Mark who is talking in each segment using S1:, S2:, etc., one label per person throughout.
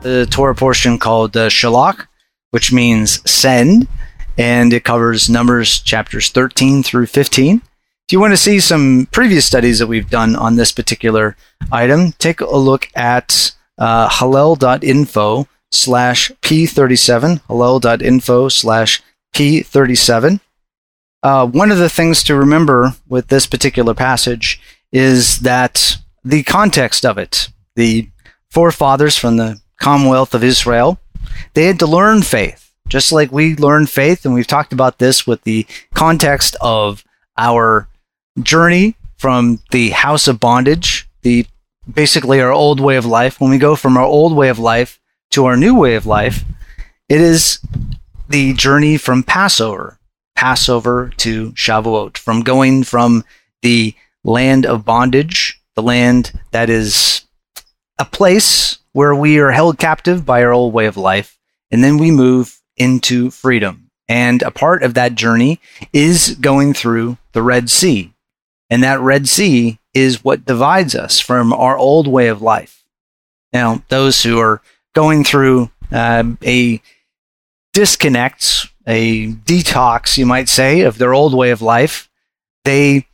S1: The Torah portion called uh, Shalach, which means send, and it covers Numbers chapters 13 through 15. If you want to see some previous studies that we've done on this particular item, take a look at uh, hallel.info slash p37, hallel.info slash p37. Uh, one of the things to remember with this particular passage is that the context of it, the forefathers from the Commonwealth of Israel, they had to learn faith, just like we learn faith. And we've talked about this with the context of our journey from the house of bondage, the basically our old way of life. When we go from our old way of life to our new way of life, it is the journey from Passover, Passover to Shavuot, from going from the land of bondage, the land that is a place where we are held captive by our old way of life, and then we move into freedom. And a part of that journey is going through the Red Sea. And that Red Sea is what divides us from our old way of life. Now, those who are going through uh, a disconnect, a detox, you might say, of their old way of life, they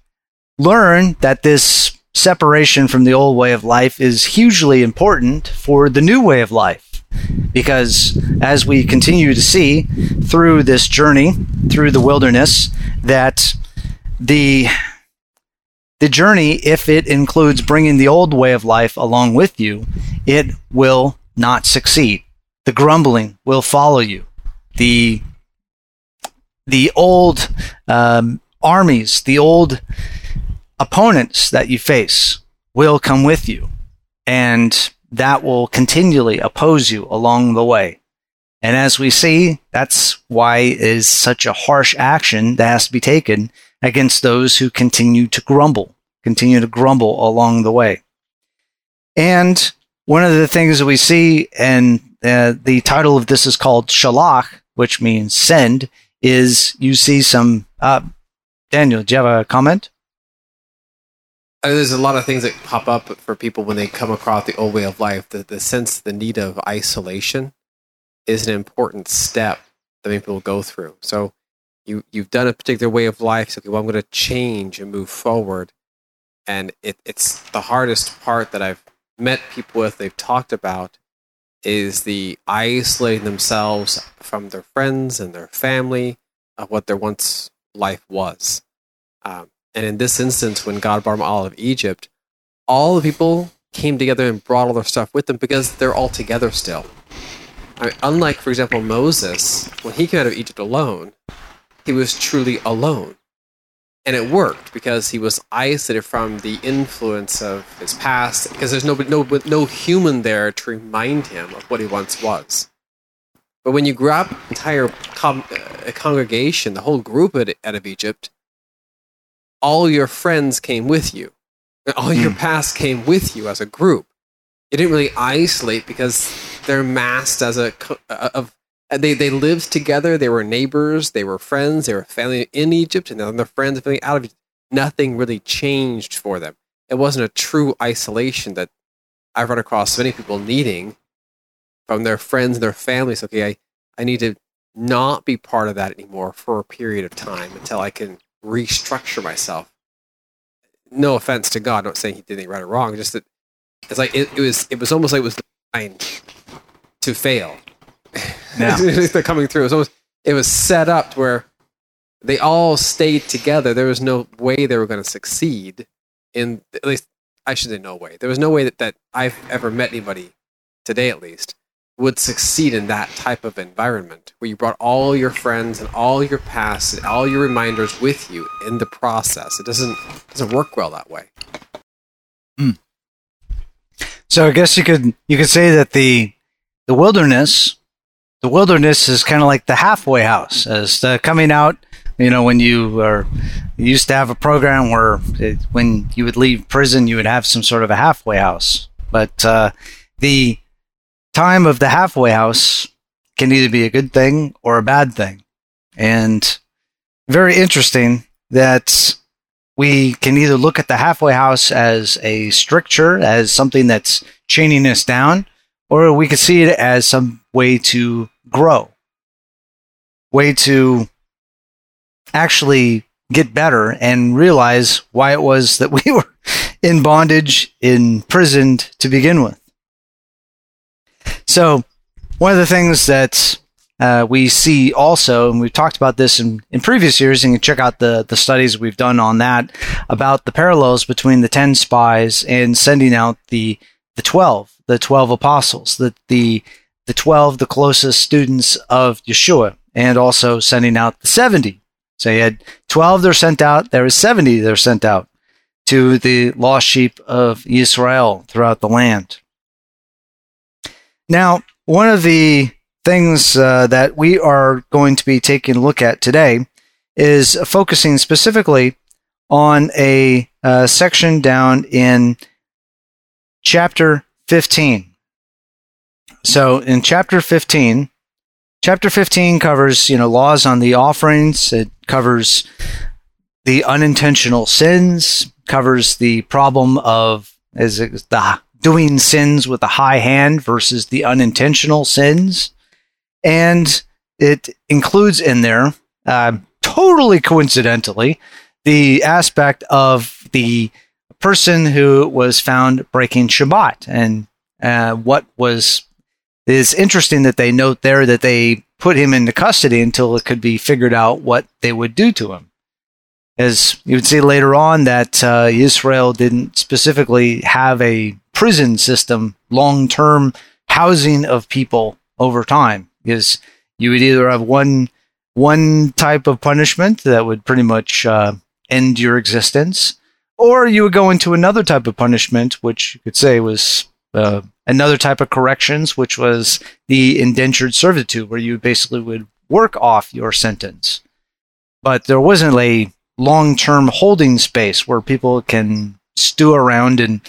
S1: learn that this separation from the old way of life is hugely important for the new way of life. Because as we continue to see through this journey, through the wilderness, that the the journey, if it includes bringing the old way of life along with you, it will not succeed. The grumbling will follow you. The the old um, armies, the old opponents that you face will come with you and that will continually oppose you along the way. And as we see, that's why it is such a harsh action that has to be taken against those who continue to grumble, continue to grumble along the way. And one of the things that we see, and uh, the title of this is called Shalach, which means send, is you see some. Uh, Daniel, do you have a comment?
S2: There's a lot of things that pop up for people when they come across the old way of life. The, the sense, the need of isolation is an important step that many people go through. So you, you've done a particular way of life. So, okay, well, I'm going to change and move forward. And it, it's the hardest part that I've met people with, they've talked about, is the isolating themselves from their friends and their family of what their once life was. Um, and in this instance, when God brought them of Egypt, all the people came together and brought all their stuff with them because they're all together still. I mean, unlike, for example, Moses, when he came out of Egypt alone, he was truly alone. And it worked because he was isolated from the influence of his past, because there's no, no, no human there to remind him of what he once was. But when you grab entire com- uh, congregation, the whole group out of Egypt, all your friends came with you. All your mm. past came with you as a group. You didn't really isolate because they're masked as a of they they lived together. They were neighbors. They were friends. They were family in Egypt, and then their friends are family out of Egypt. Nothing really changed for them. It wasn't a true isolation that I've run across many people needing from their friends and their families. Okay, I I need to not be part of that anymore for a period of time until I can restructure myself. No offense to God, I'm not saying he did anything right or wrong. Just that it's like it, it was. It was almost like it was designed to fail. Yeah. They're coming through. It was almost. It was set up where they all stayed together. There was no way they were going to succeed. In at least, I should say, no way. There was no way that, that I've ever met anybody today, at least, would succeed in that type of environment where you brought all your friends and all your past and all your reminders with you in the process. It doesn't doesn't work well that way.
S1: Mm. So I guess you could you could say that the the wilderness, the wilderness is kind of like the halfway house, as the coming out. You know, when you are you used to have a program where it, when you would leave prison, you would have some sort of a halfway house. But uh, the time of the halfway house can either be a good thing or a bad thing. And very interesting that we can either look at the halfway house as a stricture, as something that's chaining us down, or we could see it as some way to grow, way to actually get better and realize why it was that we were in bondage, imprisoned to begin with. So, one of the things that uh, we see also, and we've talked about this in, in previous years, and you can check out the, the studies we've done on that about the parallels between the 10 spies and sending out the, the 12, the 12 apostles, the, the, the 12, the closest students of Yeshua, and also sending out the 70. So you had 12 they're sent out, there was 70 they're sent out to the lost sheep of Israel throughout the land. Now, one of the things uh, that we are going to be taking a look at today is focusing specifically on a uh, section down in chapter 15. So in chapter 15, chapter 15 covers, you know, laws on the offerings. It covers the unintentional sins, covers the problem of is it the doing sins with a high hand versus the unintentional sins. And it includes in there, uh, totally coincidentally, the aspect of the person who was found breaking Shabbat. And uh, what was is interesting that they note there that they put him into custody until it could be figured out what they would do to him. As you would see later on, that uh, Israel didn't specifically have a prison system, long term housing of people over time because you would either have one one type of punishment that would pretty much uh, end your existence, or you would go into another type of punishment, which you could say was uh, another type of corrections, which was the indentured servitude, where you basically would work off your sentence. But there wasn't a long term holding space where people can stew around and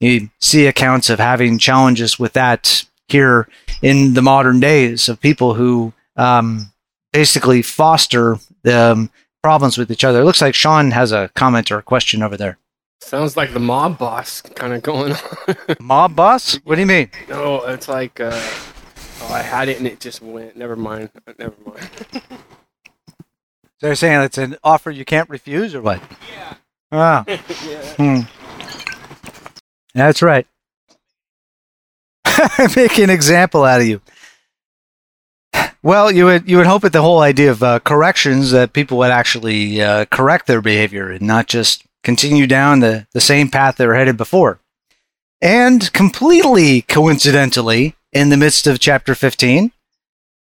S1: you see accounts of having challenges with that here in the modern days of people who um, basically foster the um, problems with each other. It looks like Sean has a comment or a question over there.
S3: Sounds like the mob boss kind of going on.
S1: mob boss? What do you mean?
S3: No, it's like uh, oh, I had it and it just went. Never mind. Never mind. so
S1: they're saying it's an offer you can't refuse, or what?
S3: Yeah.
S1: Ah. yeah. Hmm. That's right. make an example out of you. Well, you would you would hope that the whole idea of uh, corrections that people would actually uh, correct their behavior and not just continue down the, the same path they were headed before. And completely coincidentally, in the midst of chapter 15,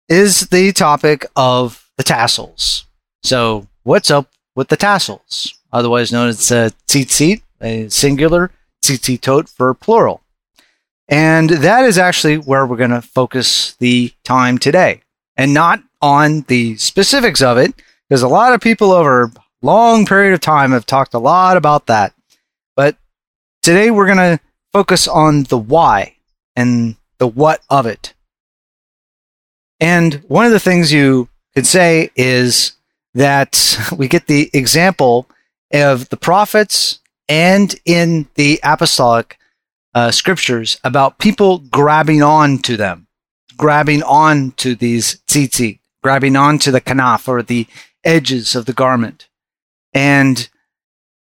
S1: is the topic of the tassels. So, what's up with the tassels? Otherwise known as a tzitzit, a singular, tzitzitot for plural. And that is actually where we're going to focus the time today and not on the specifics of it, because a lot of people over a long period of time have talked a lot about that. But today we're going to focus on the why and the what of it. And one of the things you could say is that we get the example of the prophets and in the apostolic uh, scriptures about people grabbing on to them, grabbing on to these tzitzit, grabbing on to the kanaf or the edges of the garment. And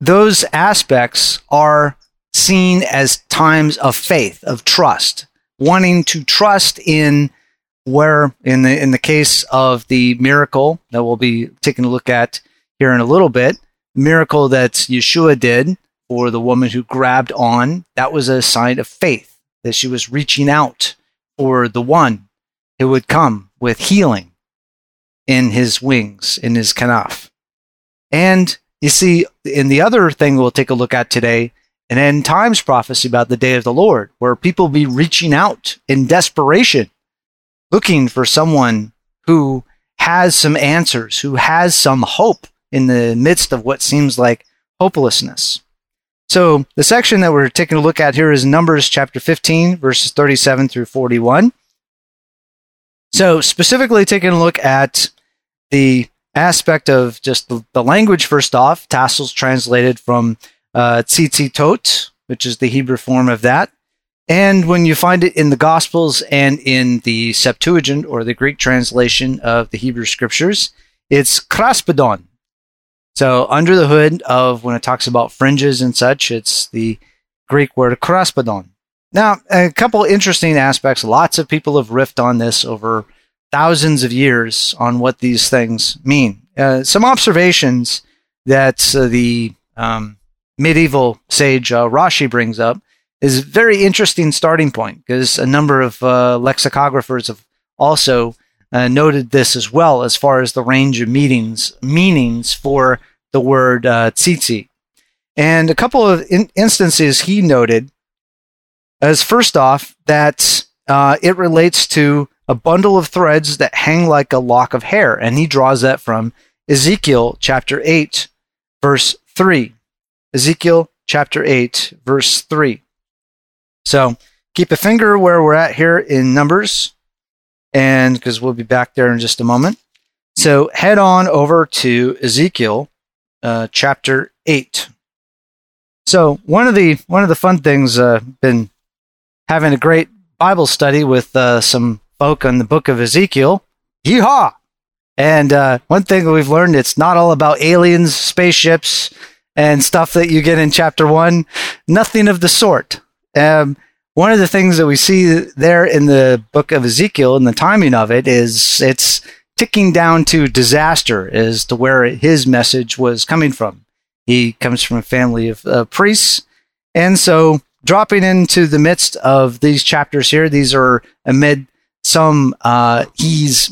S1: those aspects are seen as times of faith, of trust, wanting to trust in where in the in the case of the miracle that we'll be taking a look at here in a little bit, miracle that Yeshua did for the woman who grabbed on, that was a sign of faith that she was reaching out for the one who would come with healing in his wings, in his kanaf. And you see, in the other thing we'll take a look at today, an end times prophecy about the day of the Lord, where people be reaching out in desperation looking for someone who has some answers, who has some hope in the midst of what seems like hopelessness. So, the section that we're taking a look at here is Numbers chapter 15, verses 37 through 41. So, specifically taking a look at the aspect of just the, language first off, tassels translated from uh, tot, which is the Hebrew form of that. And when you find it in the Gospels and in the Septuagint or the Greek translation of the Hebrew Scriptures, it's kraspedon. So under the hood of when it talks about fringes and such, it's the Greek word kraspedon. Now, a couple interesting aspects. Lots of people have riffed on this over thousands of years on what these things mean. Uh, some observations that uh, the um, medieval sage uh, Rashi brings up is a very interesting starting point because a number of uh, lexicographers have also uh, noted this as well as far as the range of meanings meanings for the word uh, tzitzi. And a couple of in- instances he noted as first off that uh, it relates to a bundle of threads that hang like a lock of hair, and he draws that from Ezekiel chapter 8, verse 3. Ezekiel chapter 8, verse 3. So keep a finger where we're at here in Numbers, and because we'll be back there in just a moment. So head on over to Ezekiel uh, chapter 8. So one of the one of the fun things uh, been having a great Bible study with uh, some folk on the book of Ezekiel. Yeehaw! And uh, one thing we've learned, it's not all about aliens, spaceships, and stuff that you get in chapter one. Nothing of the sort. Um, one of the things that we see there in the book of Ezekiel and the timing of it is it's ticking down to disaster as to where his message was coming from. He comes from a family of uh, priests. And so, dropping into the midst of these chapters here, these are amid some, uh, he's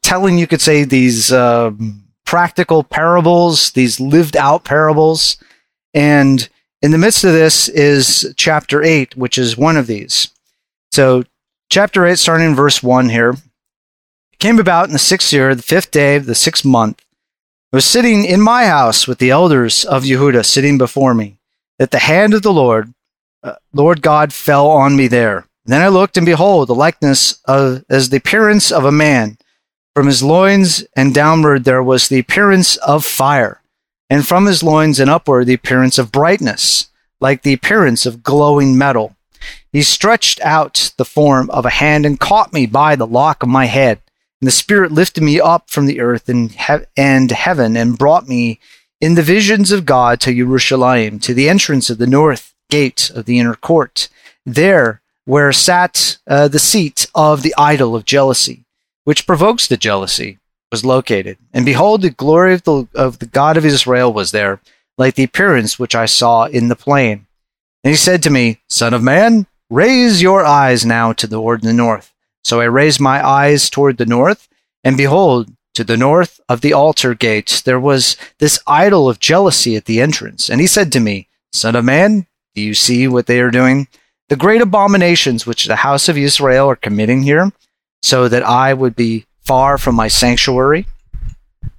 S1: telling, you could say, these uh, practical parables, these lived out parables. And in the midst of this is chapter 8, which is one of these. So, chapter 8, starting in verse 1 here. It came about in the sixth year, the fifth day of the sixth month. I was sitting in my house with the elders of Yehuda sitting before me, that the hand of the Lord, uh, Lord God, fell on me there. then I looked, and behold, the likeness of as the appearance of a man. From his loins and downward there was the appearance of fire and from his loins and upward the appearance of brightness, like the appearance of glowing metal. He stretched out the form of a hand and caught me by the lock of my head. And the Spirit lifted me up from the earth and, he- and heaven and brought me in the visions of God to Jerusalem, to the entrance of the north gate of the inner court, there where sat uh, the seat of the idol of jealousy, which provokes the jealousy was located. And behold, the glory of the, of the God of Israel was there, like the appearance which I saw in the plain. And he said to me, Son of man, raise your eyes now to the, toward the north. So I raised my eyes toward the north, and behold, to the north of the altar gate there was this idol of jealousy at the entrance. And he said to me, Son of man, do you see what they are doing? The great abominations which the house of Israel are committing here, so that I would be far from my sanctuary,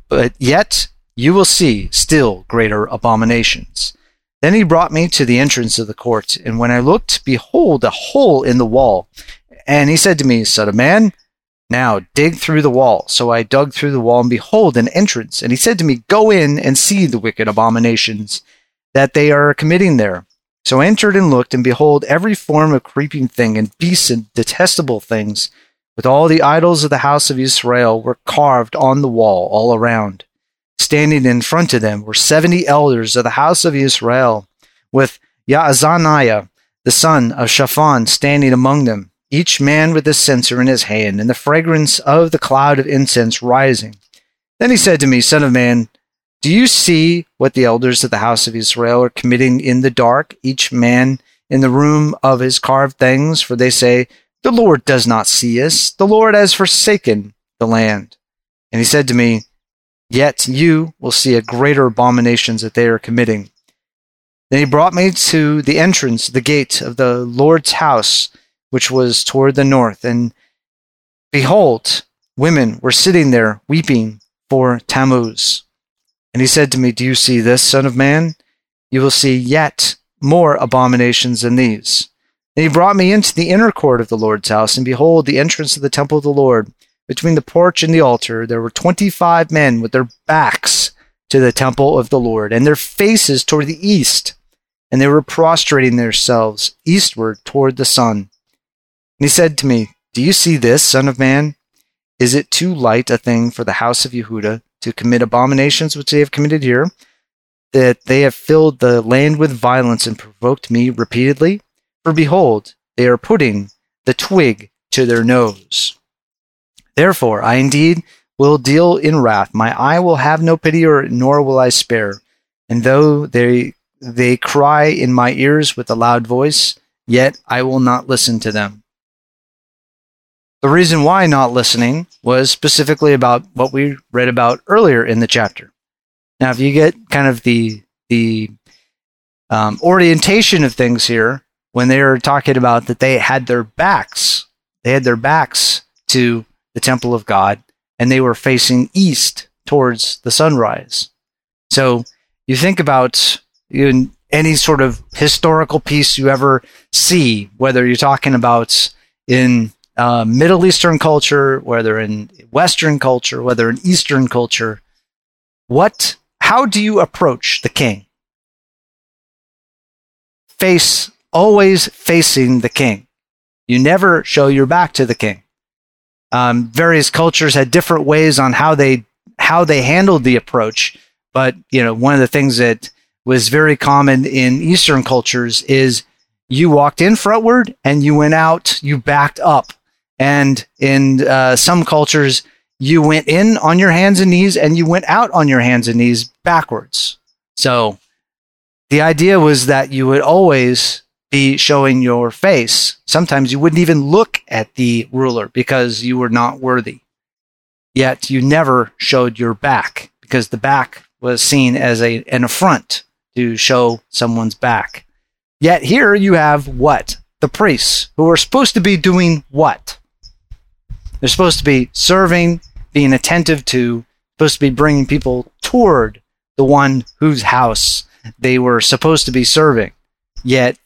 S1: but yet you will see still greater abominations. Then he brought me to the entrance of the court, and when I looked, behold, a hole in the wall. And he said to me, Son of man, now dig through the wall. So I dug through the wall, and behold, an entrance. And he said to me, Go in and see the wicked abominations that they are committing there. So I entered and looked, and behold, every form of creeping thing, and beasts, and detestable things with all the idols of the house of Israel were carved on the wall all around. Standing in front of them were seventy elders of the house of Israel, with Yaazaniah, the son of Shaphan, standing among them, each man with a censer in his hand, and the fragrance of the cloud of incense rising. Then he said to me, Son of man, do you see what the elders of the house of Israel are committing in the dark, each man in the room of his carved things? For they say, the Lord does not see us. The Lord has forsaken the land. And he said to me, Yet you will see a greater abominations that they are committing. Then he brought me to the entrance, the gate of the Lord's house, which was toward the north. And behold, women were sitting there weeping for Tammuz. And he said to me, Do you see this, Son of Man? You will see yet more abominations than these. And he brought me into the inner court of the Lord's house, and behold, the entrance of the temple of the Lord. Between the porch and the altar, there were twenty five men with their backs to the temple of the Lord, and their faces toward the east. And they were prostrating themselves eastward toward the sun. And he said to me, Do you see this, Son of Man? Is it too light a thing for the house of Yehuda to commit abominations which they have committed here? That they have filled the land with violence and provoked me repeatedly? For behold, they are putting the twig to their nose. Therefore, I indeed will deal in wrath. My eye will have no pity, or nor will I spare. And though they they cry in my ears with a loud voice, yet I will not listen to them. The reason why not listening was specifically about what we read about earlier in the chapter. Now, if you get kind of the the um, orientation of things here, when they were talking about that they had their backs, they had their backs to the temple of God, and they were facing east towards the sunrise. So you think about in any sort of historical piece you ever see, whether you're talking about in uh, Middle Eastern culture, whether in Western culture, whether in Eastern culture, what, how do you approach the king? Face, always facing the king. You never show your back to the king. Um, various cultures had different ways on how they how they handled the approach, but you know one of the things that was very common in Eastern cultures is you walked in frontward and you went out, you backed up, and in uh, some cultures you went in on your hands and knees and you went out on your hands and knees backwards. So the idea was that you would always be showing your face. Sometimes you wouldn't even look at the ruler because you were not worthy. Yet you never showed your back because the back was seen as a, an affront to show someone's back. Yet here you have what? The priests who are supposed to be doing what? They're supposed to be serving, being attentive to, supposed to be bringing people toward the one whose house they were supposed to be serving. Yet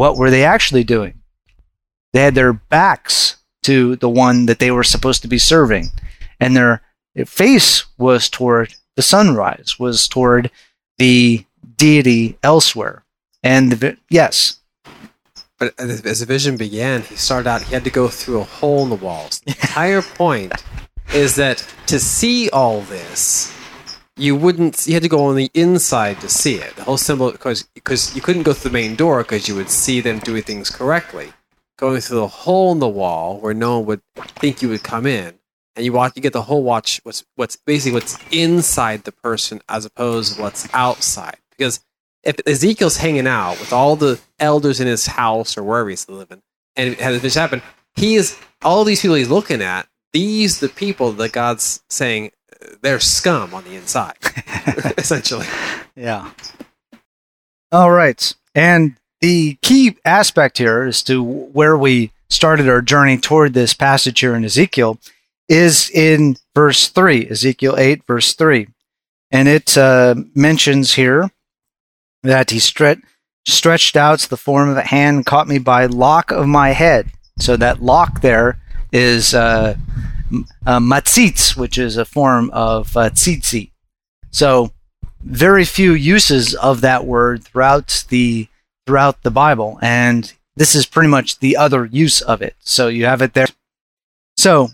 S1: what were they actually doing? They had their backs to the one that they were supposed to be serving, and their face was toward the sunrise, was toward the deity elsewhere. And the, yes,
S2: But as the vision began, he started out, he had to go through a hole in the walls. The entire point is that to see all this, you wouldn't, you had to go on the inside to see it. The whole symbol, because, because you couldn't go through the main door because you would see them doing things correctly. Going through the hole in the wall where no one would think you would come in. And you watch, you get the whole watch, what's, what's basically what's inside the person as opposed to what's outside. Because if Ezekiel's hanging out with all the elders in his house or wherever he's living, and it has this happen, he is all these people he's looking at. These the people that God's saying they're scum on the inside, essentially.
S1: Yeah. All right. And the key aspect here as to where we started our journey toward this passage here in Ezekiel is in verse 3, Ezekiel 8, verse 3. And it uh, mentions here that he stre- stretched out the form of a hand caught me by lock of my head. So that lock there is uh, uh, matzitz, which is a form of uh, tzitzi. So very few uses of that word throughout the throughout the Bible, and this is pretty much the other use of it. So you have it there. So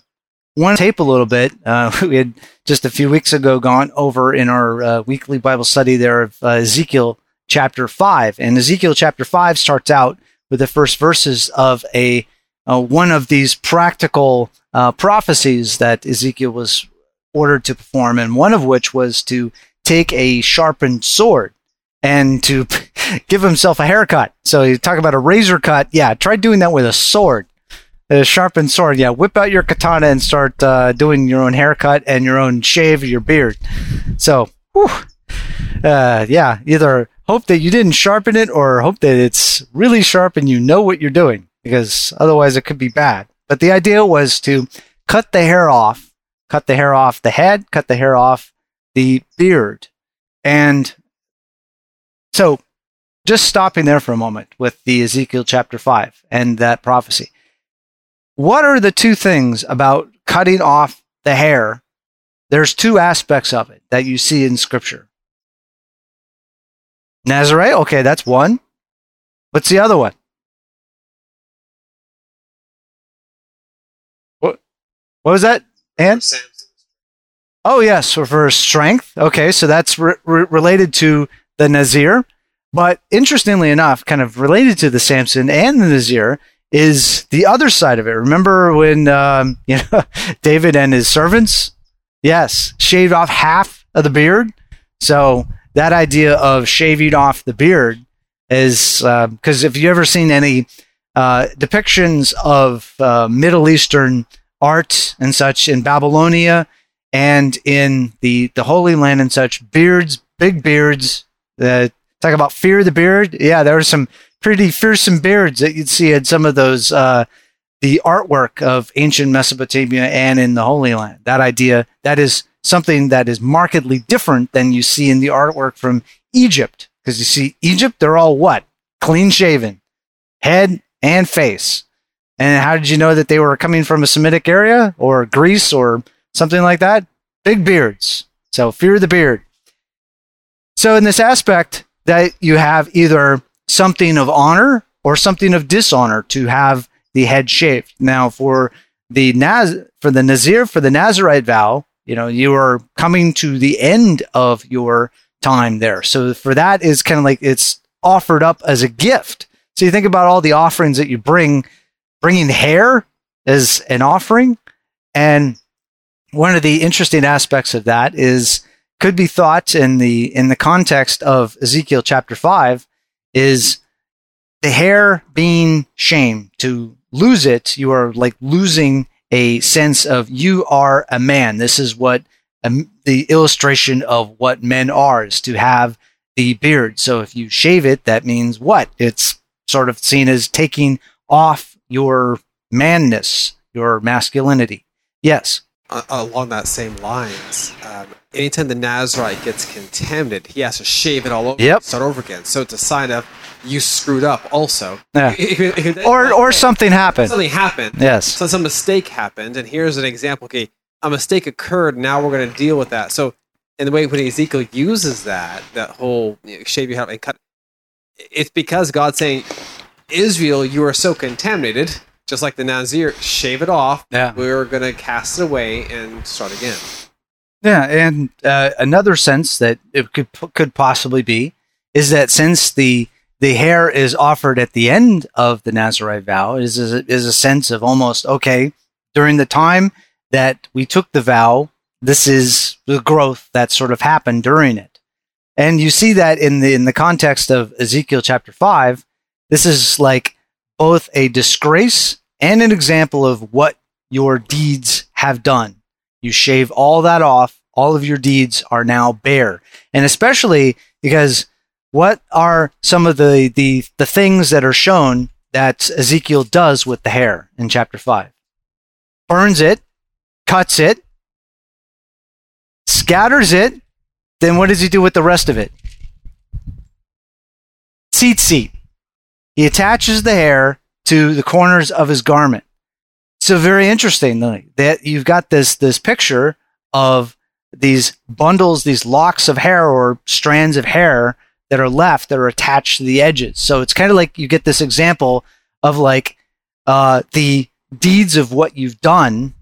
S1: one tape a little bit. Uh, we had just a few weeks ago gone over in our uh, weekly Bible study there of uh, Ezekiel chapter five, and Ezekiel chapter five starts out with the first verses of a uh, one of these practical uh, prophecies that Ezekiel was ordered to perform, and one of which was to take a sharpened sword and to give himself a haircut. So you talk about a razor cut. Yeah, try doing that with a sword, a sharpened sword. Yeah, whip out your katana and start uh, doing your own haircut and your own shave your beard. So, whew, uh, yeah, either hope that you didn't sharpen it or hope that it's really sharp and you know what you're doing because otherwise it could be bad. But the idea was to cut the hair off, cut the hair off the head, cut the hair off the beard. And so just stopping there for a moment with the Ezekiel chapter 5 and that prophecy. What are the two things about cutting off the hair? There's two aspects of it that you see in scripture. Nazarite, okay, that's one. What's the other one? What was that, Ann? Oh, yes, for, for strength. Okay, so that's re- re- related to the Nazir. But interestingly enough, kind of related to the Samson and the Nazir is the other side of it. Remember when um, you know David and his servants, yes, shaved off half of the beard. So that idea of shaving off the beard is because uh, if you ever seen any uh, depictions of uh, Middle Eastern art and such in Babylonia and in the the Holy Land and such, beards, big beards. Uh, talk about fear of the beard. Yeah, there were some pretty fearsome beards that you'd see in some of those uh, the artwork of ancient Mesopotamia and in the Holy Land. That idea that is something that is markedly different than you see in the artwork from Egypt. Because you see, Egypt, they're all what? Clean shaven, head and face. And how did you know that they were coming from a Semitic area or Greece or something like that? Big beards. So fear the beard. So in this aspect, that you have either something of honor or something of dishonor to have the head shaved. Now, for the Naz, for the Nazir, for the Nazarite vow, you know, you are coming to the end of your time there. So for that is kind of like it's offered up as a gift. So you think about all the offerings that you bring, bringing hair as an offering. And one of the interesting aspects of that is could be thought in the in the context of Ezekiel chapter 5 is the hair being shame. To lose it you are like losing a sense of you are a man. This is what um, the illustration of what men are is to have the beard. So if you shave it that means what? It's sort of seen as taking off your manness your masculinity yes
S2: uh, along that same lines, um, anytime the Nazarite gets contaminated, he has to shave it all over,
S1: yep.
S2: start over again. So it's a sign of you screwed up, also.
S1: Yeah. or or something happened.
S2: Something happened.
S1: Yes.
S2: So some mistake happened, and here's an example. Okay, a mistake occurred. Now we're going to deal with that. So, in the way when Ezekiel uses that, that whole you know, shave your head and cut, it's because God's saying, Israel, you are so contaminated just like the Nazir, shave it off.
S1: Yeah.
S2: We're going to cast it away and start again.
S1: Yeah, and uh, another sense that it could could possibly be is that since the the hair is offered at the end of the Nazarite vow, is is a, is a sense of almost okay during the time that we took the vow. This is the growth that sort of happened during it, and you see that in the in the context of Ezekiel chapter five. This is like both a disgrace and an example of what your deeds have done. You shave all that off, all of your deeds are now bare. And especially because what are some of the, the, the things that are shown that Ezekiel does with the hair in chapter 5? Burns it, cuts it, scatters it, then what does he do with the rest of it? Seat seat. He attaches the hair to the corners of his garment. So very interesting that you've got this this picture of these bundles, these locks of hair or strands of hair that are left that are attached to the edges. So it's kind of like you get this example of like uh, the deeds of what you've done,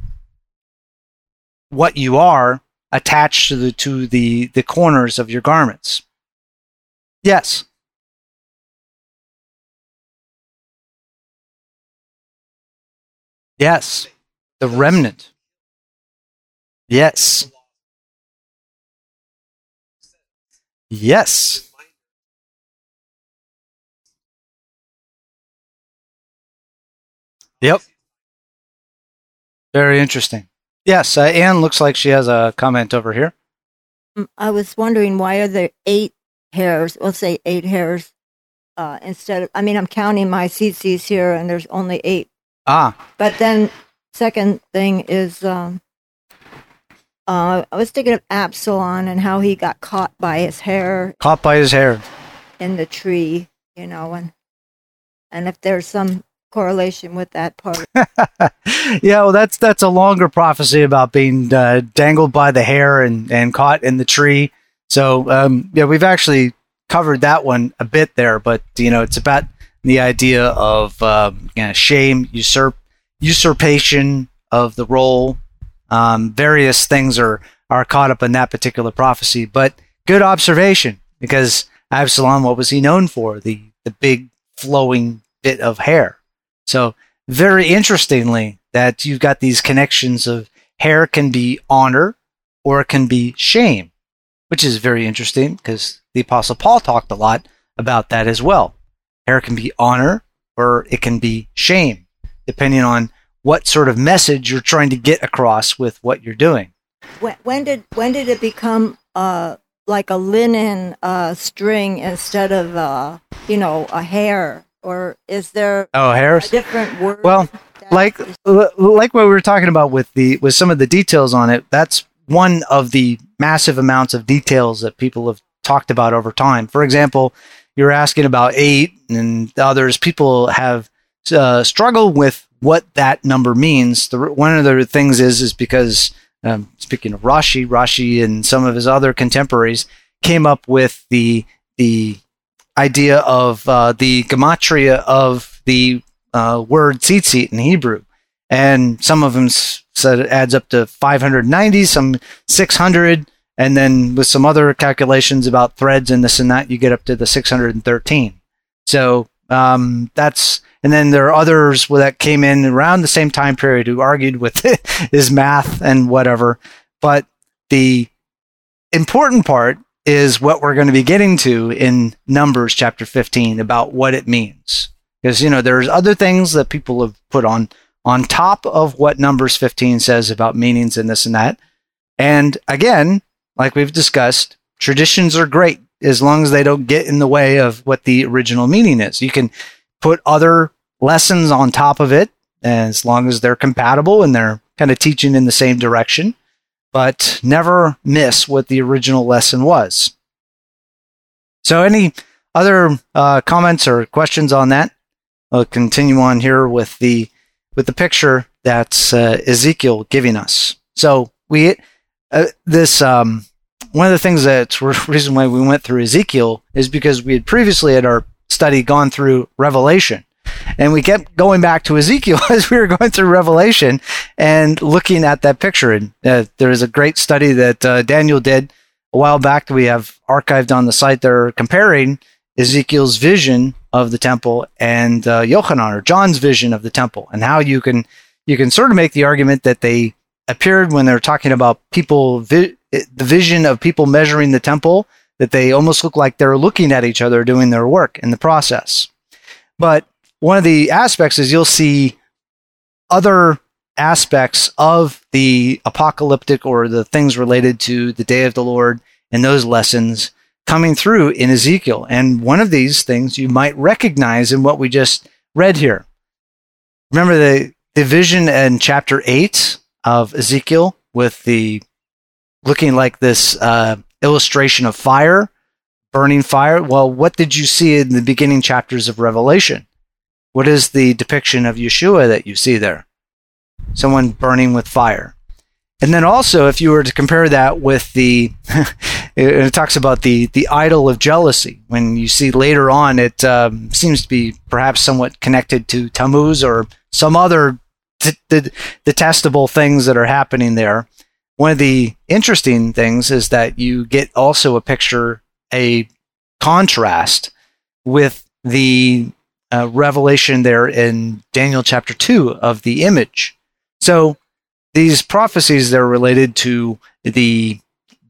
S1: what you are attached to the to the the corners of your garments. Yes. Yes. The remnant. Yes. Yes. Yep. Very interesting. Yes, uh, Anne looks like she has a comment over here.
S4: Mm, I was wondering why are there eight hairs? Let's say eight hairs uh, instead of. I mean, I'm counting my CCs here, and there's only eight
S1: Ah.
S4: But then second thing is um, uh, I was thinking of Absalom and how he got caught by his hair
S1: Caught by his hair.
S4: in the tree, you know, and and if there's some correlation with that part.
S1: yeah, well, that's that's a longer prophecy about being uh, dangled by the hair and and caught in the tree. So um, yeah, we've actually covered that one a bit there, but you know, it's about the idea of uh, you know, shame, usurp, usurpation of the role. Um, various things are are caught up in that particular prophecy, but good observation because Absalom, what was he known for? The the big flowing bit of hair. So very interestingly, that you've got these connections of hair can be honor or it can be shame, which is very interesting because the Apostle Paul talked a lot about that as well. Hair can be honor or it can be shame, depending on what sort of message you're trying to get across with what you're doing.
S4: when, when did when did it become uh like a linen uh string instead of uh you know a hair or is there
S1: Oh,
S4: a
S1: Harris.
S4: different word?
S1: Well, like like what we were talking about with the with some of the details on it that's one of the massive amounts of details that people have talked about over time for example you're asking about eight and others. People have uh, struggled with what that number means. The, one of the things is is because um, speaking of rashi rashi and some of his other contemporaries came up with the the idea of uh, the gematria of the uh, word tzitzit in Hebrew, and some of them said it adds up to 590, some 600, and then with some other calculations about threads and this and that, you get up to the 613. So um, that's, and then there are others that came in around the same time period who argued with his math and whatever. But the important part is what we're going to be getting to in Numbers chapter 15 about what it means because you know there's other things that people have put on on top of what numbers 15 says about meanings and this and that and again like we've discussed traditions are great as long as they don't get in the way of what the original meaning is. You can put other lessons on top of it as long as they're compatible and they're kind of teaching in the same direction but never miss what the original lesson was. So any other uh, comments or questions on that? I'll continue on here with the with the picture that's uh, Ezekiel giving us. So we uh, this um, one of the things that's the reason why we went through Ezekiel is because we had previously at our study gone through Revelation, and we kept going back to Ezekiel as we were going through Revelation and looking at that picture. And uh, there is a great study that uh, Daniel did a while back that we have archived on the site. They're comparing Ezekiel's vision of the temple and uh, Yochanan or John's vision of the temple, and how you can you can sort of make the argument that they appeared when they're talking about people vi- the vision of people measuring the temple that they almost look like they're looking at each other doing their work in the process. But one of the aspects is you'll see other aspects of the apocalyptic or the things related to the day of the Lord and those lessons coming through in Ezekiel. And one of these things you might recognize in what we just read here. Remember the, the vision in chapter 8 of Ezekiel with the looking like this uh, illustration of fire, burning fire? Well, what did you see in the beginning chapters of Revelation? What is the depiction of Yeshua that you see there? Someone burning with fire. And then also, if you were to compare that with the, it, talks about the the idol of jealousy. When you see later on, it um, seems to be perhaps somewhat connected to Tammuz or some other t- t- detestable things that are happening there. One of the interesting things is that you get also a picture, a contrast with the uh, revelation there in Daniel chapter two of the image. So these prophecies that are related to the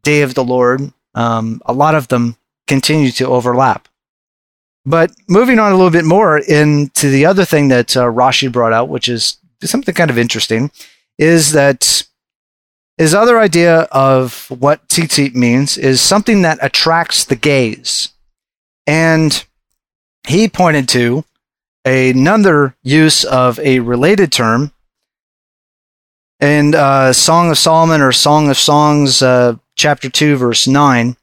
S1: day of the Lord, um, a lot of them continue to overlap. But moving on a little bit more into the other thing that uh, Rashi brought out, which is something kind of interesting, is that his other idea of what tzitzit means is something that attracts the gaze. And he pointed to another use of a related term in uh, Song of Solomon or Song of Songs, uh, chapter 2, verse 9.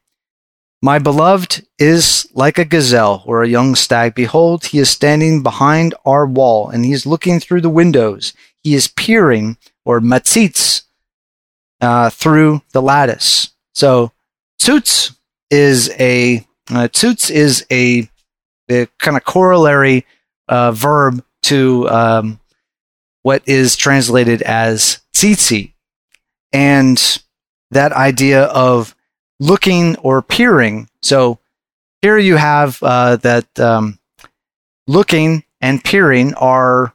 S1: My beloved is like a gazelle or a young stag. Behold, he is standing behind our wall, and he is looking through the windows. He is peering, or matzitz, uh, through the lattice. So, tzutz is a uh, tzutz is a, a kind of corollary uh, verb to um, what is translated as tzitzi, and that idea of looking or peering. So here you have uh, that um, looking and peering are,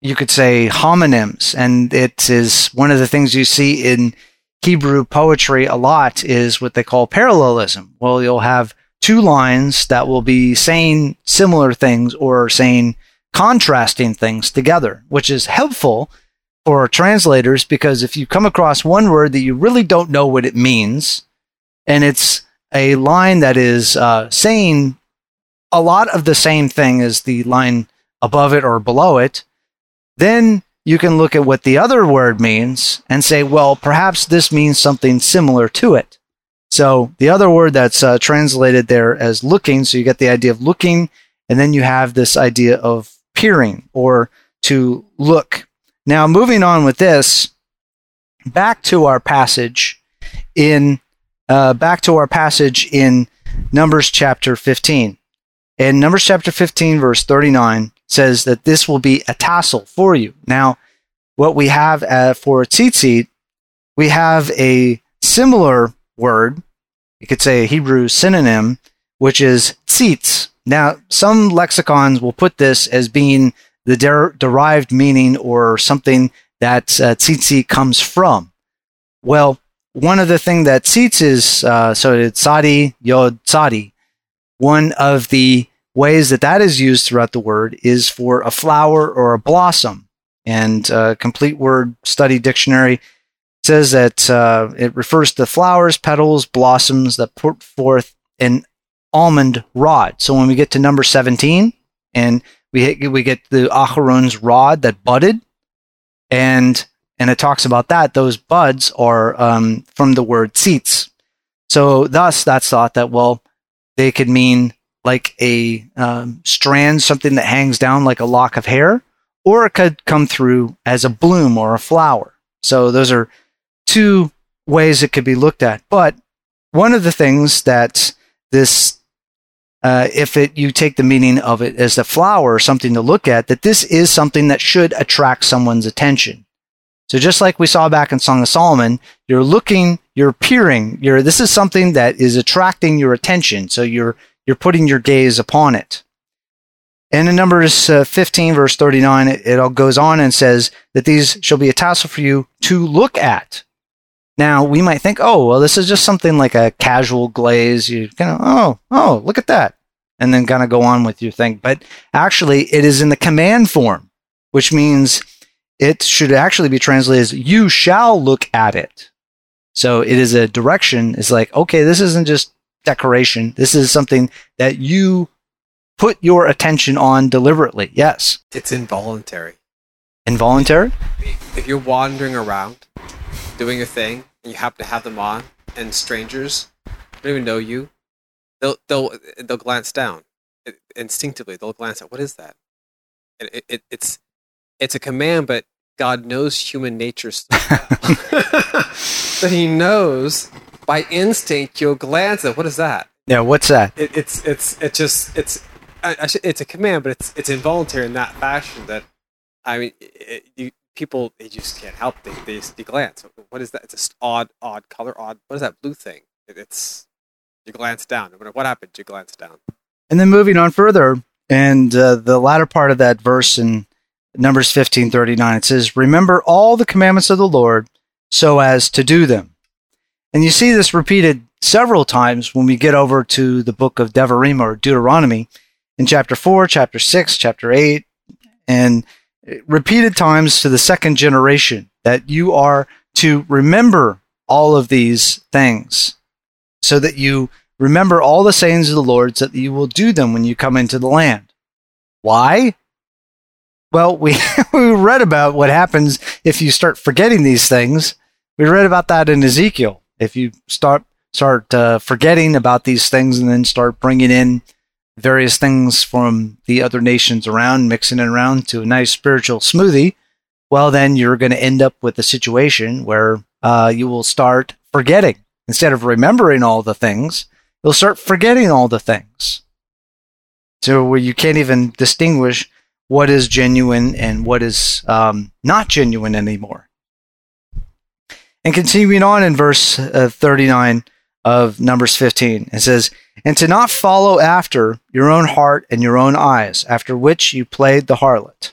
S1: you could say, homonyms, and it is one of the things you see in Hebrew poetry a lot is what they call parallelism. Well, you'll have two lines that will be saying similar things or saying contrasting things together, which is helpful for translators because if you come across one word that you really don't know what it means, and it's a line that is uh, saying a lot of the same thing as the line above it or below it, then you can look at what the other word means and say, well, perhaps this means something similar to it. So the other word that's uh, translated there as looking, so you get the idea of looking, and then you have this idea of peering or to look. Now, moving on with this, back to our passage in uh, back to our passage in Numbers chapter 15. And Numbers chapter 15, verse 39 says that this will be a tassel for you. Now, what we have uh, for tzitzit, we have a similar word. You could say a Hebrew synonym, which is tzitz. Now, some lexicons will put this as being the der- derived meaning or something that uh, tzitzit comes from. Well, one of the things that tzitz is, uh, so it's sadi, yod, sadi. One of the ways that that is used throughout the word is for a flower or a blossom. And uh, Complete Word Study Dictionary says that uh, it refers to flowers, petals, blossoms that put forth an almond rod. So when we get to number 17 and we, hit, we get the Aharon's rod that budded, and and it talks about that. Those buds are um, from the word tzitz. So thus, that's thought that well, they could mean like a um, strand, something that hangs down like a lock of hair, or it could come through as a bloom or a flower. So those are two ways it could be looked at. But one of the things that this, uh, if it you take the meaning of it as a flower or something to look at, that this is something that should attract someone's attention. So just like we saw back in Song of Solomon, you're looking, you're peering, you're, this is something that is attracting your attention. So you're, you're putting your gaze upon it. And in Numbers uh, 15, verse 39, it, it all goes on and says that these shall be a tassel for you to look at. Now, we might think, oh, well, this is just something like a casual glaze. You kind of, oh, oh, look at that. And then kind of go on with your thing. But actually, it is in the command form, which means it should actually be translated as you shall look at it. So it is a direction. It's like, okay, this isn't just decoration. This is something that you put your attention on deliberately. Yes.
S2: It's involuntary.
S1: Involuntary?
S2: If you're wandering around doing a thing and you happen to have them on and strangers don't even know you, they'll they'll they'll glance down instinctively. They'll glance at what is that? It, it, it's it's a command, but God knows human nature so that He knows by instinct you'll glance at what is that?
S1: Yeah, what's that?
S2: It, it's it's it's just it's I, I should, it's a command, but it's it's involuntary in that fashion that I mean it, you, people they just can't help they they, they glance. What is that? It's just odd odd color odd. What is that blue thing? It, it's you glance down. What happened? You glance down.
S1: And then moving on further, and uh, the latter part of that verse in Numbers 15:39 it says remember all the commandments of the Lord so as to do them. And you see this repeated several times when we get over to the book of Devarim or Deuteronomy in chapter 4, chapter 6, chapter 8 and repeated times to the second generation that you are to remember all of these things so that you remember all the sayings of the Lord so that you will do them when you come into the land. Why? Well, we, we read about what happens if you start forgetting these things, we read about that in Ezekiel. If you start start uh, forgetting about these things and then start bringing in various things from the other nations around, mixing it around to a nice spiritual smoothie, well, then you're going to end up with a situation where uh, you will start forgetting. Instead of remembering all the things, you'll start forgetting all the things. So where you can't even distinguish what is genuine and what is um, not genuine anymore. And continuing on in verse uh, 39 of Numbers 15, it says, And to not follow after your own heart and your own eyes, after which you played the harlot.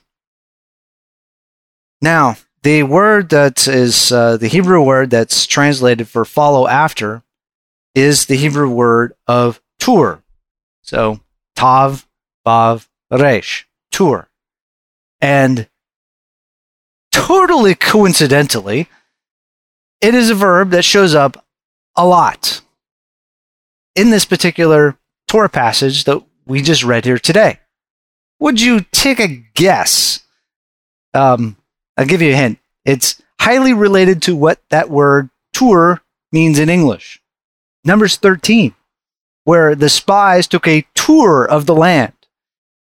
S1: Now, the word that is uh, the Hebrew word that's translated for follow after is the Hebrew word of tur. So, tav, vav, resh, tur. And totally coincidentally, it is a verb that shows up a lot in this particular Torah passage that we just read here today. Would you take a guess? Um, I'll give you a hint. It's highly related to what that word tour means in English. Numbers 13, where the spies took a tour of the land.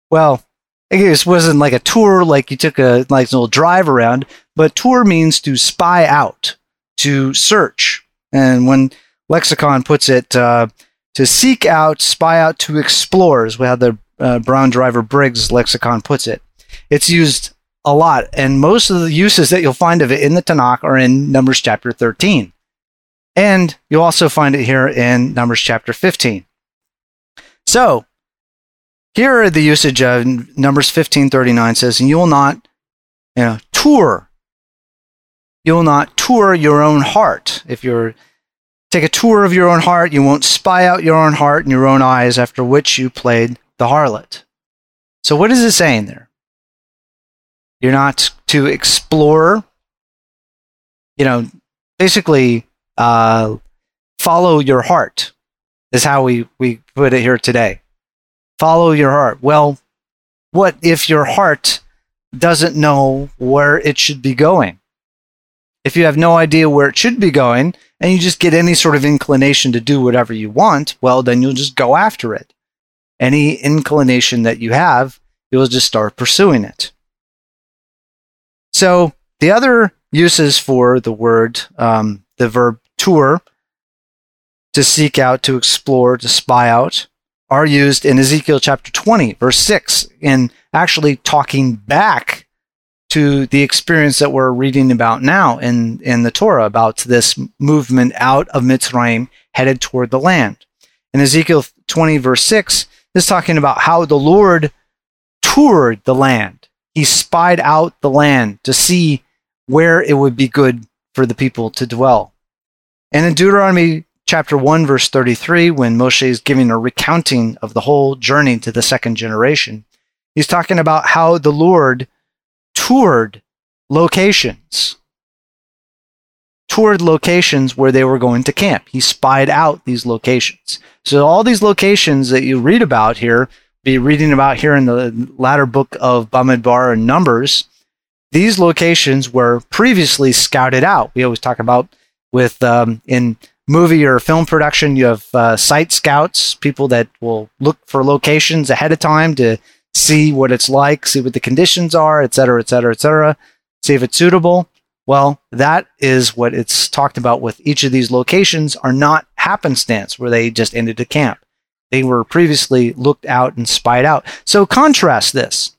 S1: Well, it wasn't like a tour, like you took a like little drive around, but tour means to spy out, to search. And when lexicon puts it, uh, to seek out, spy out, to explore is how the uh, Brown Driver Briggs lexicon puts it. It's used a lot, and most of the uses that you'll find of it in the Tanakh are in Numbers chapter 13. And you'll also find it here in Numbers chapter 15. So, here are the usage of Numbers 15:39 says, "And you will not you know, tour. You will not tour your own heart. If you're take a tour of your own heart, you won't spy out your own heart and your own eyes after which you played the harlot." So what is it saying there? You're not to explore, you know, basically uh, follow your heart is how we, we put it here today. Follow your heart. Well, what if your heart doesn't know where it should be going? If you have no idea where it should be going and you just get any sort of inclination to do whatever you want, well, then you'll just go after it. Any inclination that you have, you'll just start pursuing it. So the other uses for the word, um, the verb tour, to seek out, to explore, to spy out, are used in Ezekiel chapter 20, verse 6, in actually talking back to the experience that we're reading about now in, in the Torah about this movement out of Mitzrayim headed toward the land. In Ezekiel 20, verse 6, is talking about how the Lord toured the land. He spied out the land to see where it would be good for the people to dwell. And in Deuteronomy chapter 1, verse 33, when Moshe is giving a recounting of the whole journey to the second generation, he's talking about how the Lord toured locations, toured locations where they were going to camp. He spied out these locations. So all these locations that you read about here, be reading about here in the latter book of Bamidbar and Numbers, these locations were previously scouted out. We always talk about with um, in movie or film production, you have uh, site scouts, people that will look for locations ahead of time to see what it's like, see what the conditions are, et cetera, et cetera, et cetera, see if it's suitable. Well, that is what it's talked about with each of these locations are not happenstance where they just ended a camp. They were previously looked out and spied out. So contrast this.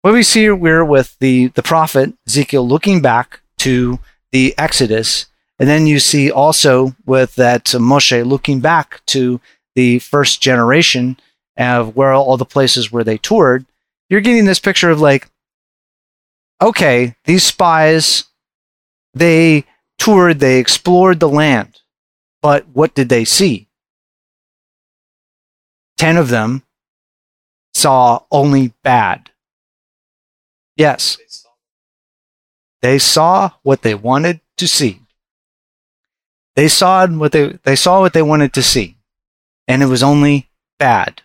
S1: What we see here we're with the, the prophet Ezekiel looking back to the Exodus and then you see also with that uh, Moshe looking back to the first generation of where all the places where they toured, you're getting this picture of like, okay, these spies, they toured, they explored the land, but what did they see? Ten of them saw only bad. Yes. They saw what they wanted to see. They saw what they they saw what they wanted to see, and it was only bad.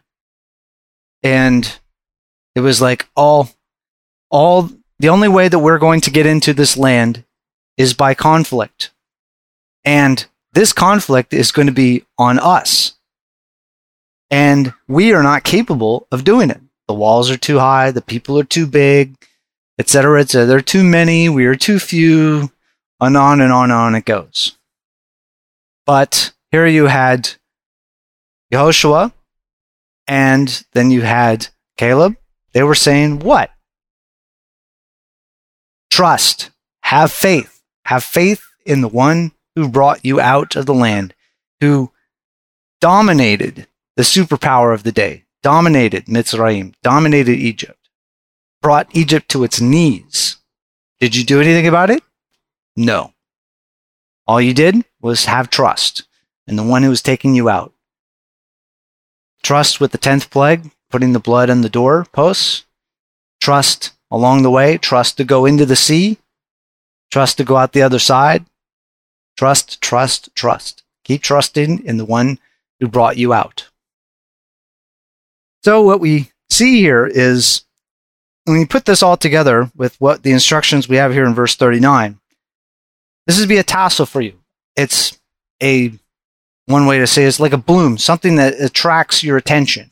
S1: And it was like all all the only way that we're going to get into this land is by conflict. And this conflict is going to be on us. And we are not capable of doing it. The walls are too high, the people are too big, etc. etc. There are too many, we are too few, and on and on and on it goes. But here you had Yehoshua, and then you had Caleb. They were saying what? Trust, have faith, have faith in the one who brought you out of the land, who dominated the superpower of the day, dominated Mitzrayim, dominated Egypt, brought Egypt to its knees. Did you do anything about it? No. All you did was have trust in the one who was taking you out. Trust with the 10th plague, putting the blood on the door posts. Trust along the way. Trust to go into the sea. Trust to go out the other side. Trust, trust, trust. Keep trusting in the one who brought you out. So, what we see here is when you put this all together with what the instructions we have here in verse 39, this is be a tassel for you. It's a, one way to say it's like a bloom, something that attracts your attention,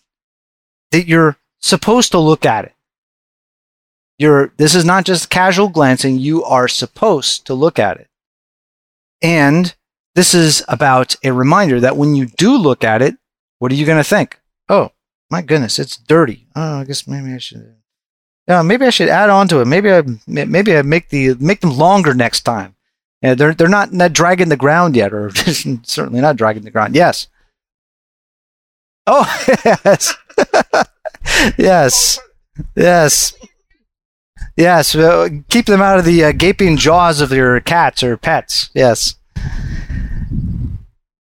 S1: that you're supposed to look at it. You're, this is not just casual glancing, you are supposed to look at it. And this is about a reminder that when you do look at it, what are you going to think? Oh, my goodness, it's dirty. Oh, I guess maybe I should. Yeah, maybe I should add on to it. Maybe I maybe I make the make them longer next time. Yeah, they're they're not not dragging the ground yet, or certainly not dragging the ground. Yes. Oh yes, yes, yes, yes. Uh, keep them out of the uh, gaping jaws of your cats or pets. Yes.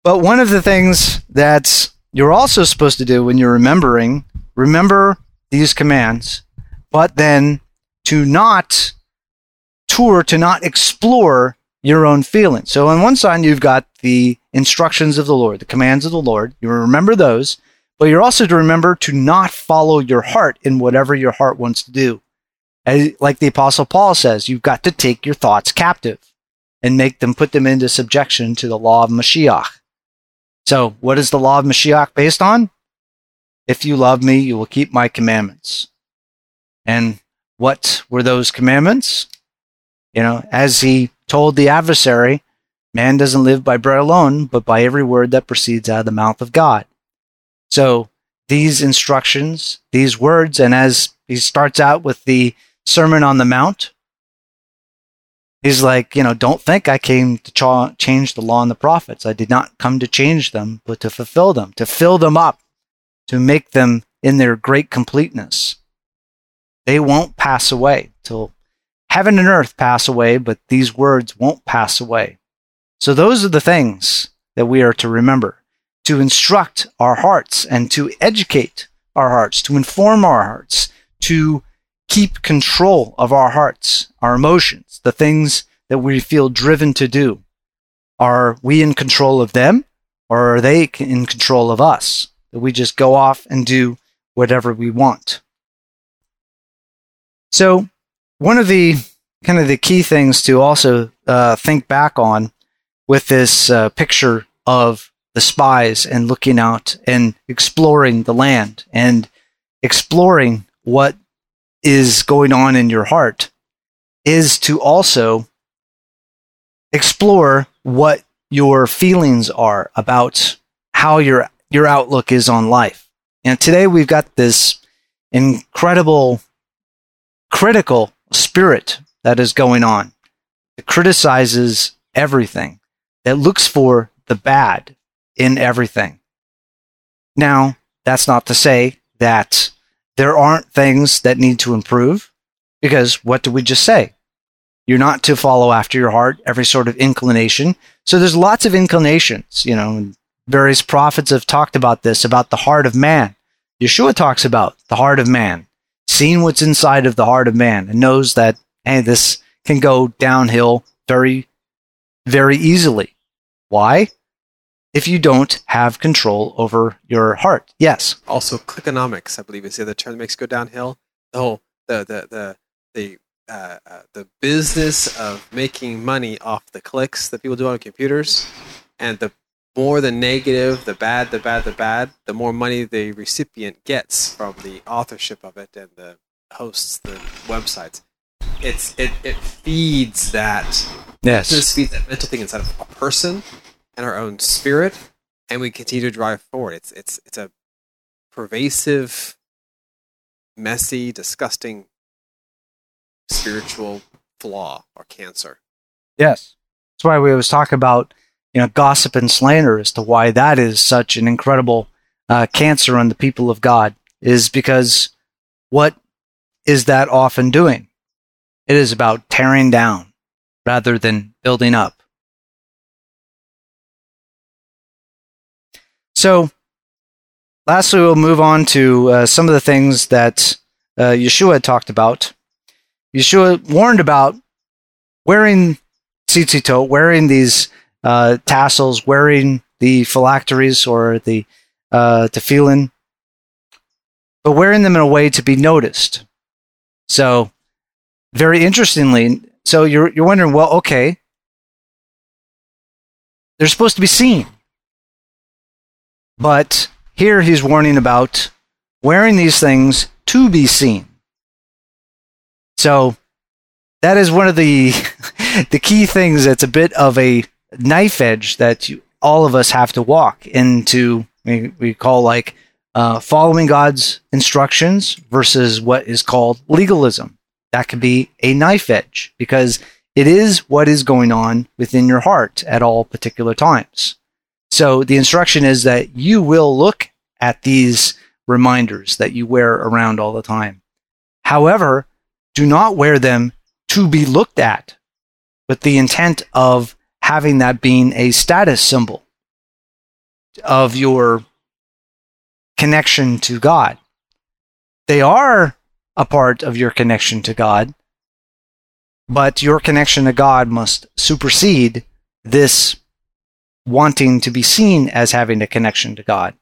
S1: But one of the things that you're also supposed to do when you're remembering, remember these commands, but then to not tour, to not explore your own feelings. So on one side, you've got the instructions of the Lord, the commands of the Lord. You remember those, but you're also to remember to not follow your heart in whatever your heart wants to do. As, like the apostle Paul says, you've got to take your thoughts captive and make them put them into subjection to the law of Mashiach. So, what is the law of Mashiach based on? If you love me, you will keep my commandments. And what were those commandments? You know, as he told the adversary, man doesn't live by bread alone, but by every word that proceeds out of the mouth of God. So, these instructions, these words, and as he starts out with the Sermon on the Mount, He's like, you know, don't think I came to cha- change the law and the prophets. I did not come to change them, but to fulfill them, to fill them up, to make them in their great completeness. They won't pass away till heaven and earth pass away, but these words won't pass away. So those are the things that we are to remember, to instruct our hearts and to educate our hearts, to inform our hearts, to keep control of our hearts, our emotions, the things that we feel driven to do. Are we in control of them or are they in control of us? That we just go off and do whatever we want. So, one of the kind of the key things to also uh, think back on with this uh, picture of the spies and looking out and exploring the land and exploring what is going on in your heart is to also explore what your feelings are about how your your outlook is on life. And today we've got this incredible critical spirit that is going on. It criticizes everything. That looks for the bad in everything. Now, that's not to say that there aren't things that need to improve because what did we just say? You're not to follow after your heart, every sort of inclination. So there's lots of inclinations, you know, various prophets have talked about this, about the heart of man. Yeshua talks about the heart of man, seeing what's inside of the heart of man and knows that, hey, this can go downhill very, very easily. Why? if you don't have control over your heart. Yes.
S2: Also, clickonomics, I believe, is the other term that makes go downhill. The whole the the the the uh, uh, the business of making money off the clicks that people do on computers, and the more the negative, the bad, the bad, the bad, the more money the recipient gets from the authorship of it and the hosts, the websites. It's it, it feeds that
S1: Yes.
S2: this feeds that mental thing inside of a person and our own spirit, and we continue to drive forward. It's it's it's a pervasive, messy, disgusting spiritual flaw or cancer.
S1: Yes. That's why we always talk about, you know, gossip and slander as to why that is such an incredible uh, cancer on the people of God is because what is that often doing? It is about tearing down rather than building up. So, lastly, we'll move on to uh, some of the things that uh, Yeshua talked about. Yeshua warned about wearing tzitzitot, wearing these uh, tassels, wearing the phylacteries or the uh, tefillin, but wearing them in a way to be noticed. So, very interestingly, so you're you're wondering, well, okay, they're supposed to be seen, but here he's warning about wearing these things to be seen. So that is one of the the key things that's a bit of a knife edge that you, all of us have to walk into we, we call like uh, following god's instructions versus what is called legalism. That could be a knife edge because it is what is going on within your heart at all particular times. So the instruction is that you will look at these reminders that you wear around all the time. However do not wear them to be looked at with the intent of having that being a status symbol of your connection to God. They are a part of your connection to God, but your connection to God must supersede this wanting to be seen as having a connection to God.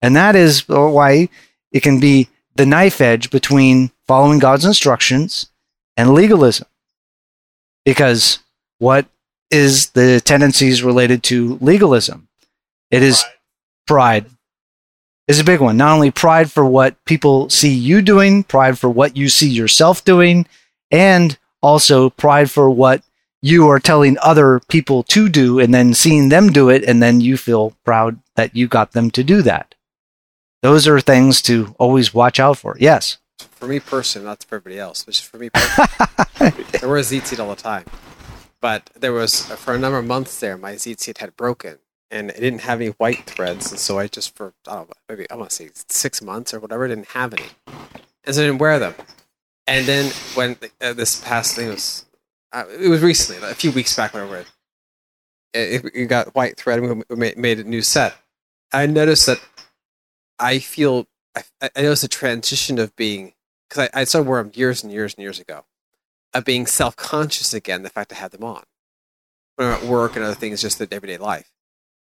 S1: And that is why it can be the knife edge between following God's instructions and legalism. Because what is the tendencies related to legalism? It is pride. Is a big one. Not only pride for what people see you doing, pride for what you see yourself doing, and also pride for what you are telling other people to do and then seeing them do it and then you feel proud that you got them to do that. Those are things to always watch out for. Yes.
S2: For me personally, not for everybody else, but just for me personally. I wear a Zeet all the time. But there was, for a number of months there, my Zeet had broken and it didn't have any white threads. And so I just, for, I don't know, maybe, I want to say six months or whatever, didn't have any. And so I didn't wear them. And then when uh, this past thing was, uh, it was recently, like a few weeks back, whatever, it, it, it got white thread and we made, made a new set. I noticed that I feel, I, I noticed a transition of being, because I, I started wearing them years and years and years ago, of being self conscious again, the fact I had them on. When I'm at work and other things, just the everyday life.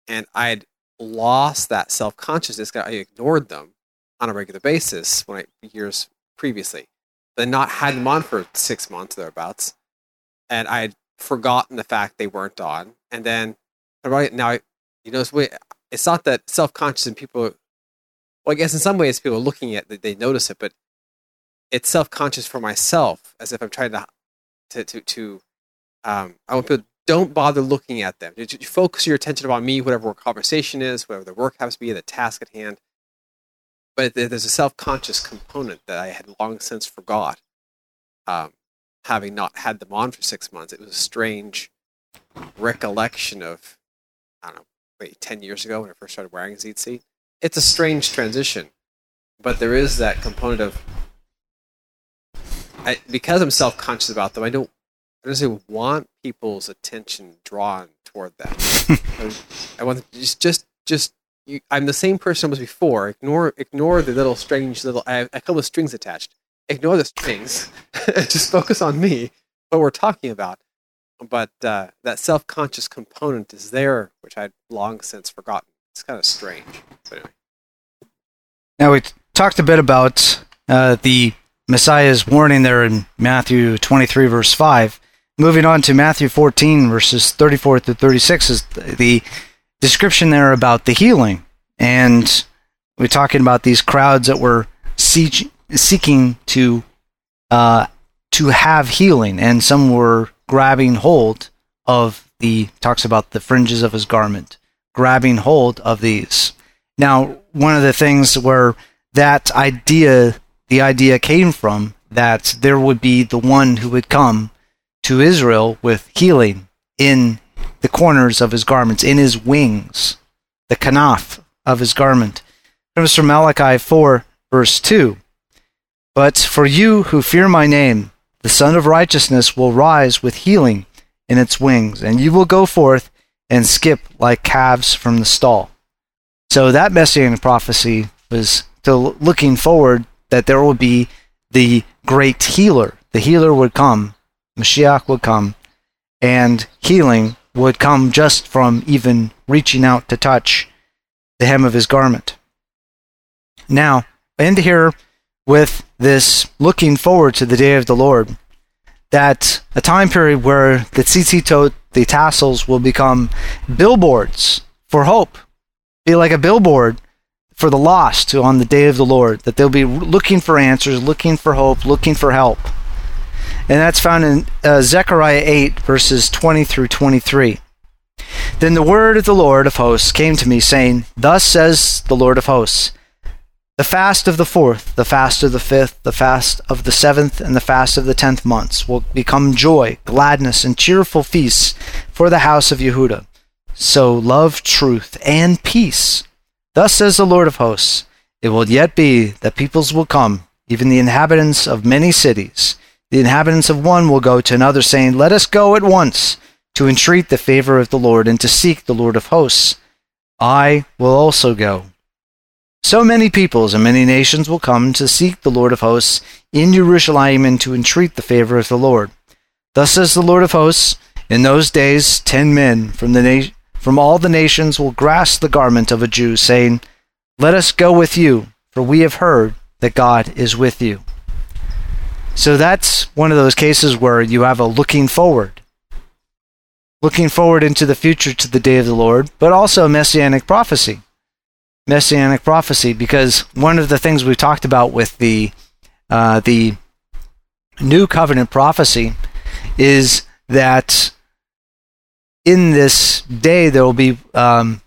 S2: And I had lost that self consciousness. I ignored them on a regular basis when I, years previously, but not had them on for six months thereabouts. And I had forgotten the fact they weren't on. And then right now, you know, it's not that self conscious and people, well, I guess in some ways people are looking at it, they notice it, but it's self conscious for myself as if I'm trying to, to, to, to um, I want people don't bother looking at them. You, focus your attention on me, whatever our conversation is, whatever the work happens to be, the task at hand. But there's a self conscious component that I had long since forgot. Um, having not had them on for six months, it was a strange recollection of, I don't know, wait, 10 years ago when I first started wearing ZC. It's a strange transition, but there is that component of, I, because I'm self conscious about them, I don't I don't want people's attention drawn toward them. I want just just just you, I'm the same person I was before. Ignore ignore the little strange little I have a couple of strings attached. Ignore the strings. just focus on me, what we're talking about. But uh, that self conscious component is there, which I'd long since forgotten. It's kind of strange. Anyway.
S1: Now we talked a bit about uh, the Messiah's warning there in Matthew 23, verse 5. Moving on to Matthew 14, verses 34 through 36, is the description there about the healing. And we're talking about these crowds that were seek, seeking to uh, to have healing, and some were grabbing hold of the talks about the fringes of his garment, grabbing hold of these. Now, one of the things where that idea, the idea came from, that there would be the one who would come to Israel with healing in the corners of his garments, in his wings, the kanaf of his garment. Was from Malachi 4, verse 2. But for you who fear my name, the Sun of Righteousness will rise with healing in its wings, and you will go forth and skip like calves from the stall. So that messianic prophecy was to looking forward that there would be the great healer. The healer would come, Mashiach would come, and healing would come just from even reaching out to touch the hem of his garment. Now, end here with this looking forward to the day of the Lord. That a time period where the tzitzit, the tassels, will become billboards for hope. Be like a billboard for the lost on the day of the Lord. That they'll be looking for answers, looking for hope, looking for help. And that's found in uh, Zechariah 8, verses 20 through 23. Then the word of the Lord of hosts came to me, saying, Thus says the Lord of hosts, the fast of the fourth, the fast of the fifth, the fast of the seventh, and the fast of the tenth months will become joy, gladness, and cheerful feasts for the house of Yehuda. So love truth and peace. Thus says the Lord of hosts, it will yet be that peoples will come, even the inhabitants of many cities. The inhabitants of one will go to another, saying, Let us go at once to entreat the favor of the Lord and to seek the Lord of hosts. I will also go. So many peoples and many nations will come to seek the Lord of hosts in Jerusalem and to entreat the favor of the Lord. Thus says the Lord of hosts, in those days ten men from the na- from all the nations will grasp the garment of a Jew, saying, Let us go with you, for we have heard that God is with you. So that's one of those cases where you have a looking forward looking forward into the future to the day of the Lord, but also messianic prophecy. Messianic prophecy, because one of the things we talked about with the uh, the new covenant prophecy is that in this day there will be um,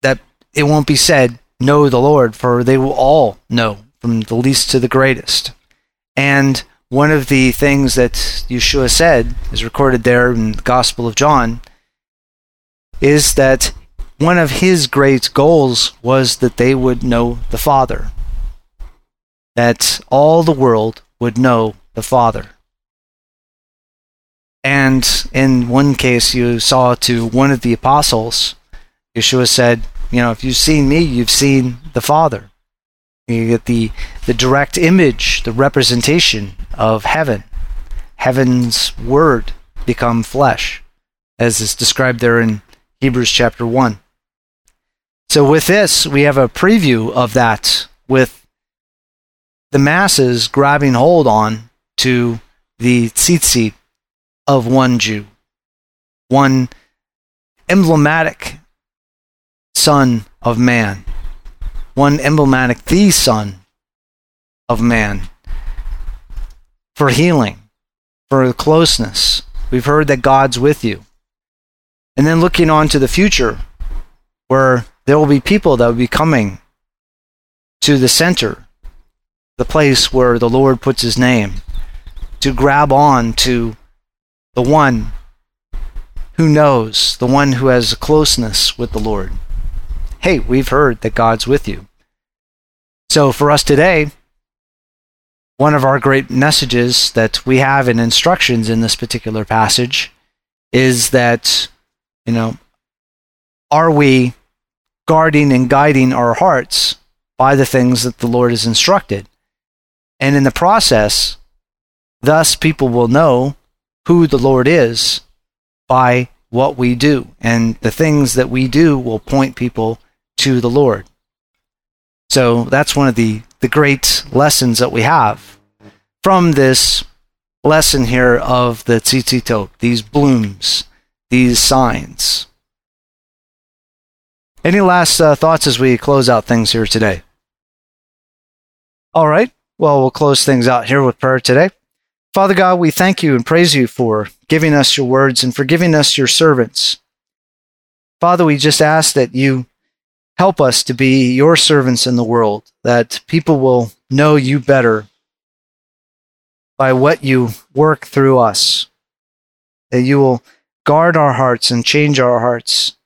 S1: that it won't be said know the Lord, for they will all know from the least to the greatest. And one of the things that Yeshua said is recorded there in the Gospel of John is that one of his great goals was that they would know the Father, that all the world would know the Father. And in one case, you saw to one of the apostles, Yeshua said, You know, if you've seen me, you've seen the Father. You get the, the direct image, the representation of heaven. Heaven's word become flesh, as is described there in Hebrews chapter 1. So, with this, we have a preview of that with the masses grabbing hold on to the tzitzit of one Jew, one emblematic Son of Man one emblematic, the Son of Man, for healing, for closeness. We've heard that God's with you. And then looking on to the future, where there will be people that will be coming to the center, the place where the Lord puts his name, to grab on to the one who knows, the one who has a closeness with the Lord. Hey, we've heard that God's with you. So for us today, one of our great messages that we have in instructions in this particular passage is that, you know, are we guarding and guiding our hearts by the things that the Lord has instructed? And in the process, thus people will know who the Lord is by what we do. And the things that we do will point people to the Lord. So that's one of the, the great lessons that we have from this lesson here of the tzitzit, these blooms, these signs. Any last uh, thoughts as we close out things here today? All right. Well, we'll close things out here with prayer today. Father God, we thank you and praise you for giving us your words and for giving us your servants. Father, we just ask that you help us to be your servants in the world, that people will know you better by what you work through us, that you will guard our hearts and change our hearts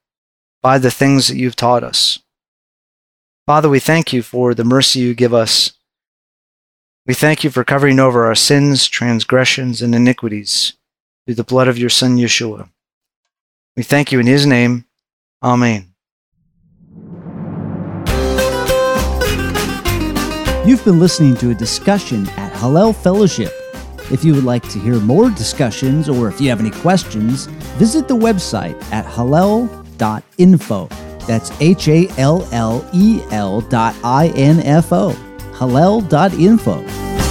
S1: by the things that you've taught us. Father, we thank you for the mercy you give us we thank you for covering over our sins, transgressions, and iniquities through the blood of your Son, Yeshua. We thank you in his name. Amen.
S5: You've been listening to a discussion at Hallel Fellowship. If you would like to hear more discussions or if you have any questions, visit the website at hallel.info. That's H A L L E L dot I N F O hallel.info.